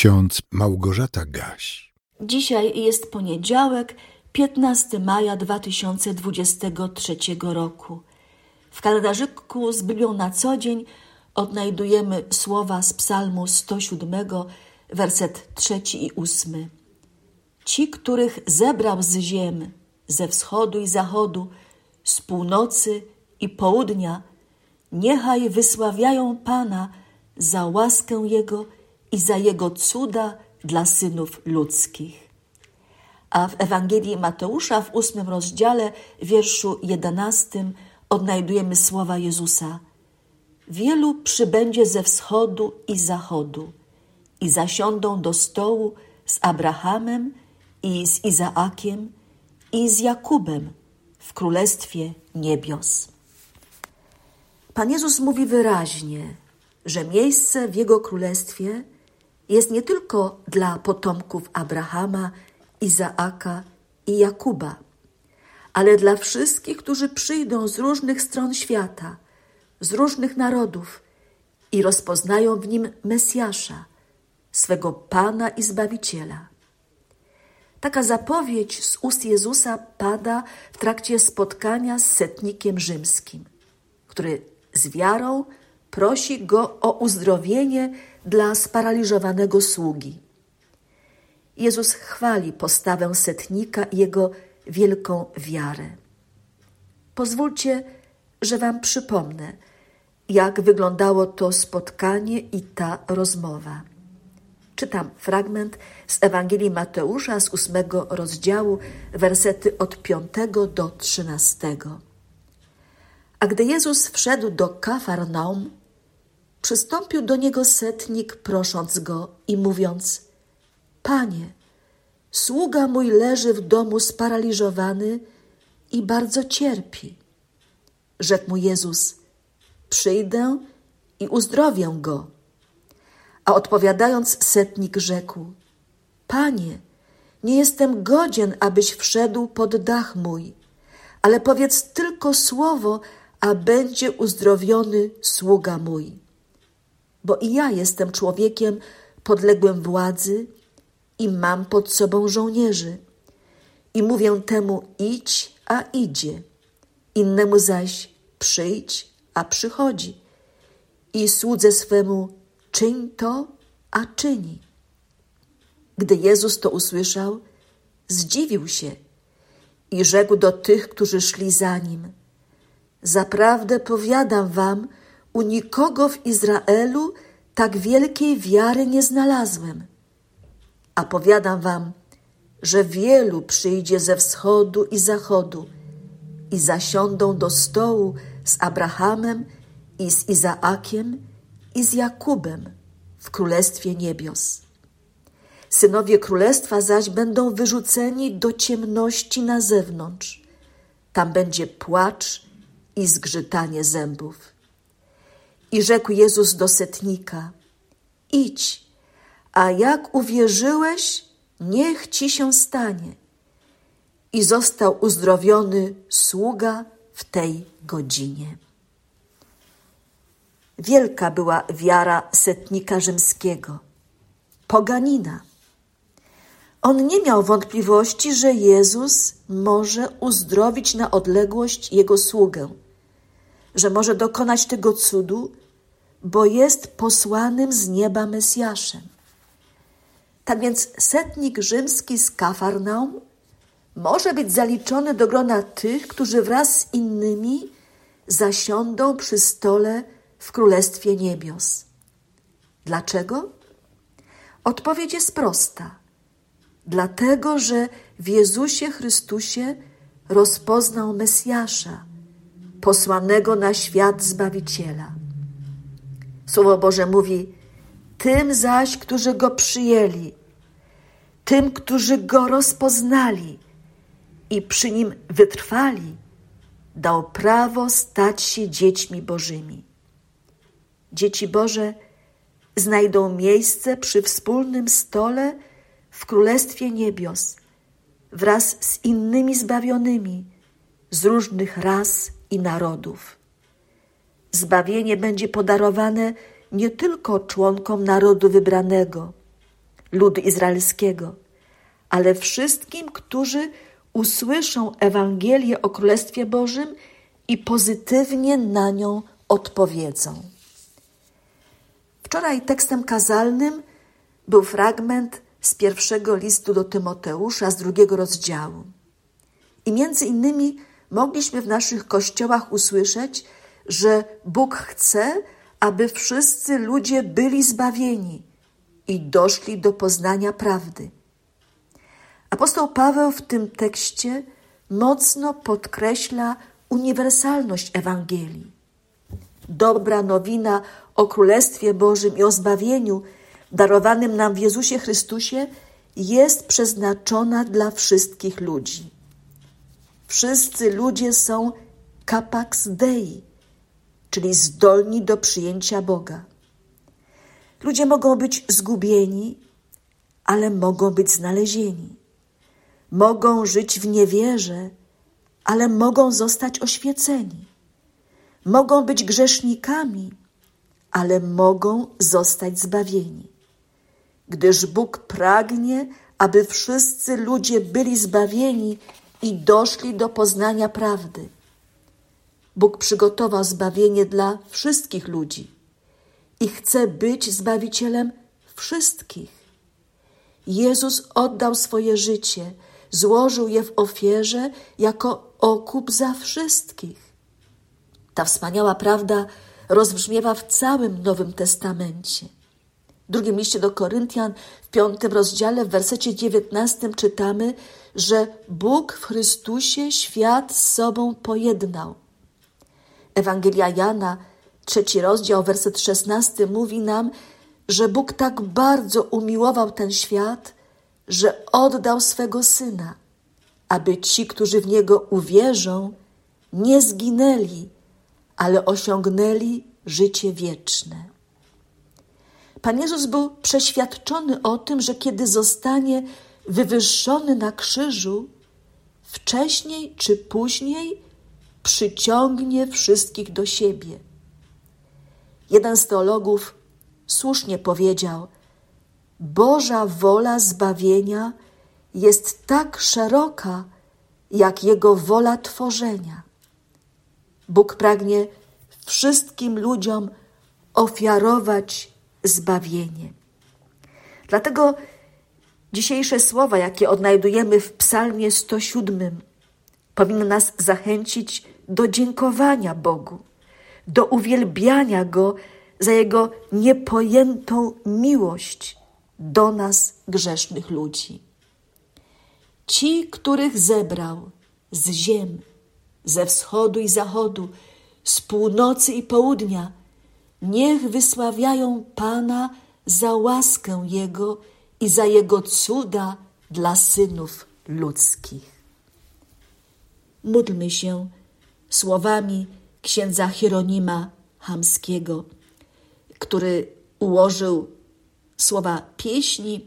ksiądz Małgorzata Gaś. Dzisiaj jest poniedziałek, 15 maja 2023 roku. W kalendarzyku z Biblią na co dzień odnajdujemy słowa z Psalmu 107, werset trzeci i ósmy. Ci, których zebrał z ziem, ze wschodu i zachodu, z północy i południa, niechaj wysławiają Pana za łaskę Jego i za Jego cuda dla synów ludzkich. A w Ewangelii Mateusza w ósmym rozdziale, wierszu jedenastym, odnajdujemy słowa Jezusa. Wielu przybędzie ze wschodu i zachodu i zasiądą do stołu z Abrahamem i z Izaakiem i z Jakubem w Królestwie Niebios. Pan Jezus mówi wyraźnie, że miejsce w Jego Królestwie jest nie tylko dla potomków Abrahama, Izaaka i Jakuba, ale dla wszystkich, którzy przyjdą z różnych stron świata, z różnych narodów i rozpoznają w nim Mesjasza, swego Pana i Zbawiciela. Taka zapowiedź z ust Jezusa pada w trakcie spotkania z setnikiem rzymskim, który z wiarą prosi go o uzdrowienie dla sparaliżowanego sługi. Jezus chwali postawę setnika i jego wielką wiarę. Pozwólcie, że Wam przypomnę, jak wyglądało to spotkanie i ta rozmowa. Czytam fragment z Ewangelii Mateusza z ósmego rozdziału, wersety od piątego do trzynastego. A gdy Jezus wszedł do Kafarnaum, przystąpił do niego setnik, prosząc go i mówiąc: Panie, sługa mój leży w domu sparaliżowany i bardzo cierpi. Rzekł mu Jezus: Przyjdę i uzdrowię go. A odpowiadając, setnik rzekł: Panie, nie jestem godzien, abyś wszedł pod dach mój, ale powiedz tylko słowo, a będzie uzdrowiony sługa mój. Bo i ja jestem człowiekiem podległym władzy i mam pod sobą żołnierzy. I mówię temu idź, a idzie, innemu zaś przyjdź, a przychodzi. I słudze swemu czyń to, a czyni. Gdy Jezus to usłyszał, zdziwił się i rzekł do tych, którzy szli za nim: Zaprawdę powiadam wam, u nikogo w Izraelu tak wielkiej wiary nie znalazłem. A powiadam wam, że wielu przyjdzie ze wschodu i zachodu i zasiądą do stołu z Abrahamem i z Izaakiem i z Jakubem w Królestwie Niebios. Synowie Królestwa zaś będą wyrzuceni do ciemności na zewnątrz. Tam będzie płacz i zgrzytanie zębów. I rzekł Jezus do setnika: Idź, a jak uwierzyłeś, niech ci się stanie. I został uzdrowiony sługa w tej godzinie. Wielka była wiara setnika rzymskiego, poganina. On nie miał wątpliwości, że Jezus może uzdrowić na odległość jego sługę, że może dokonać tego cudu, bo jest posłanym z nieba Mesjaszem. Tak więc setnik rzymski z Kafarnaum może być zaliczony do grona tych, którzy wraz z innymi zasiądą przy stole w Królestwie Niebios. Dlaczego? Odpowiedź jest prosta. Dlatego, że w Jezusie Chrystusie rozpoznał Mesjasza, posłanego na świat Zbawiciela. Słowo Boże mówi: Tym zaś, którzy go przyjęli, tym, którzy go rozpoznali i przy nim wytrwali, dał prawo stać się dziećmi Bożymi. Dzieci Boże znajdą miejsce przy wspólnym stole w Królestwie Niebios wraz z innymi zbawionymi z różnych ras i narodów. Zbawienie będzie podarowane nie tylko członkom narodu wybranego, ludu izraelskiego, ale wszystkim, którzy usłyszą Ewangelię o Królestwie Bożym i pozytywnie na nią odpowiedzą. Wczoraj tekstem kazalnym był fragment z pierwszego listu do Tymoteusza z drugiego rozdziału. I między innymi mogliśmy w naszych kościołach usłyszeć, że Bóg chce, aby wszyscy ludzie byli zbawieni i doszli do poznania prawdy. Apostoł Paweł w tym tekście mocno podkreśla uniwersalność Ewangelii. Dobra nowina o Królestwie Bożym i o zbawieniu darowanym nam w Jezusie Chrystusie jest przeznaczona dla wszystkich ludzi. Wszyscy ludzie są capax Dei, czyli zdolni do przyjęcia Boga. Ludzie mogą być zgubieni, ale mogą być znalezieni. Mogą żyć w niewierze, ale mogą zostać oświeceni. Mogą być grzesznikami, ale mogą zostać zbawieni. Gdyż Bóg pragnie, aby wszyscy ludzie byli zbawieni i doszli do poznania prawdy. Bóg przygotował zbawienie dla wszystkich ludzi i chce być zbawicielem wszystkich. Jezus oddał swoje życie, złożył je w ofierze jako okup za wszystkich. Ta wspaniała prawda rozbrzmiewa w całym Nowym Testamencie. W drugim liście do Koryntian, w piątym rozdziale, w wersecie dziewiętnastym czytamy, że Bóg w Chrystusie świat z sobą pojednał. Ewangelia Jana, trzeci rozdział, werset szesnasty mówi nam, że Bóg tak bardzo umiłował ten świat, że oddał swego Syna, aby ci, którzy w Niego uwierzą, nie zginęli, ale osiągnęli życie wieczne. Pan Jezus był przeświadczony o tym, że kiedy zostanie wywyższony na krzyżu, wcześniej czy później przyciągnie wszystkich do siebie. Jeden z teologów słusznie powiedział: Boża wola zbawienia jest tak szeroka, jak Jego wola tworzenia. Bóg pragnie wszystkim ludziom ofiarować zbawienie. Dlatego dzisiejsze słowa, jakie odnajdujemy w Psalmie 107, powinny nas zachęcić do dziękowania Bogu, do uwielbiania Go za Jego niepojętą miłość do nas, grzesznych ludzi. Ci, których zebrał z ziem, ze wschodu i zachodu, z północy i południa, niech wysławiają Pana za łaskę Jego i za Jego cuda dla synów ludzkich. Módlmy się słowami księdza Hieronima Hamskiego, który ułożył słowa pieśni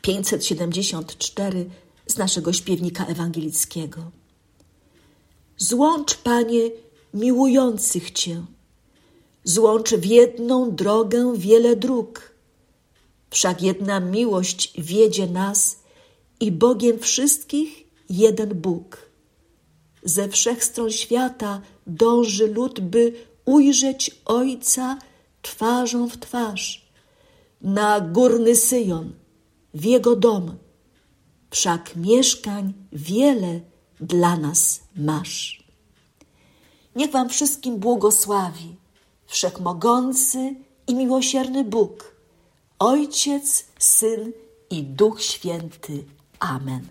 574 z naszego śpiewnika ewangelickiego. Złącz, Panie, miłujących Cię, złącz w jedną drogę wiele dróg. Wszak jedna miłość wiedzie nas i Bogiem wszystkich jeden Bóg. Ze wszech stron świata dąży lud, by ujrzeć Ojca twarzą w twarz. Na górny Syjon, w Jego dom, wszak mieszkań wiele dla nas masz. Niech Wam wszystkim błogosławi Wszechmogący i miłosierny Bóg, Ojciec, Syn i Duch Święty. Amen.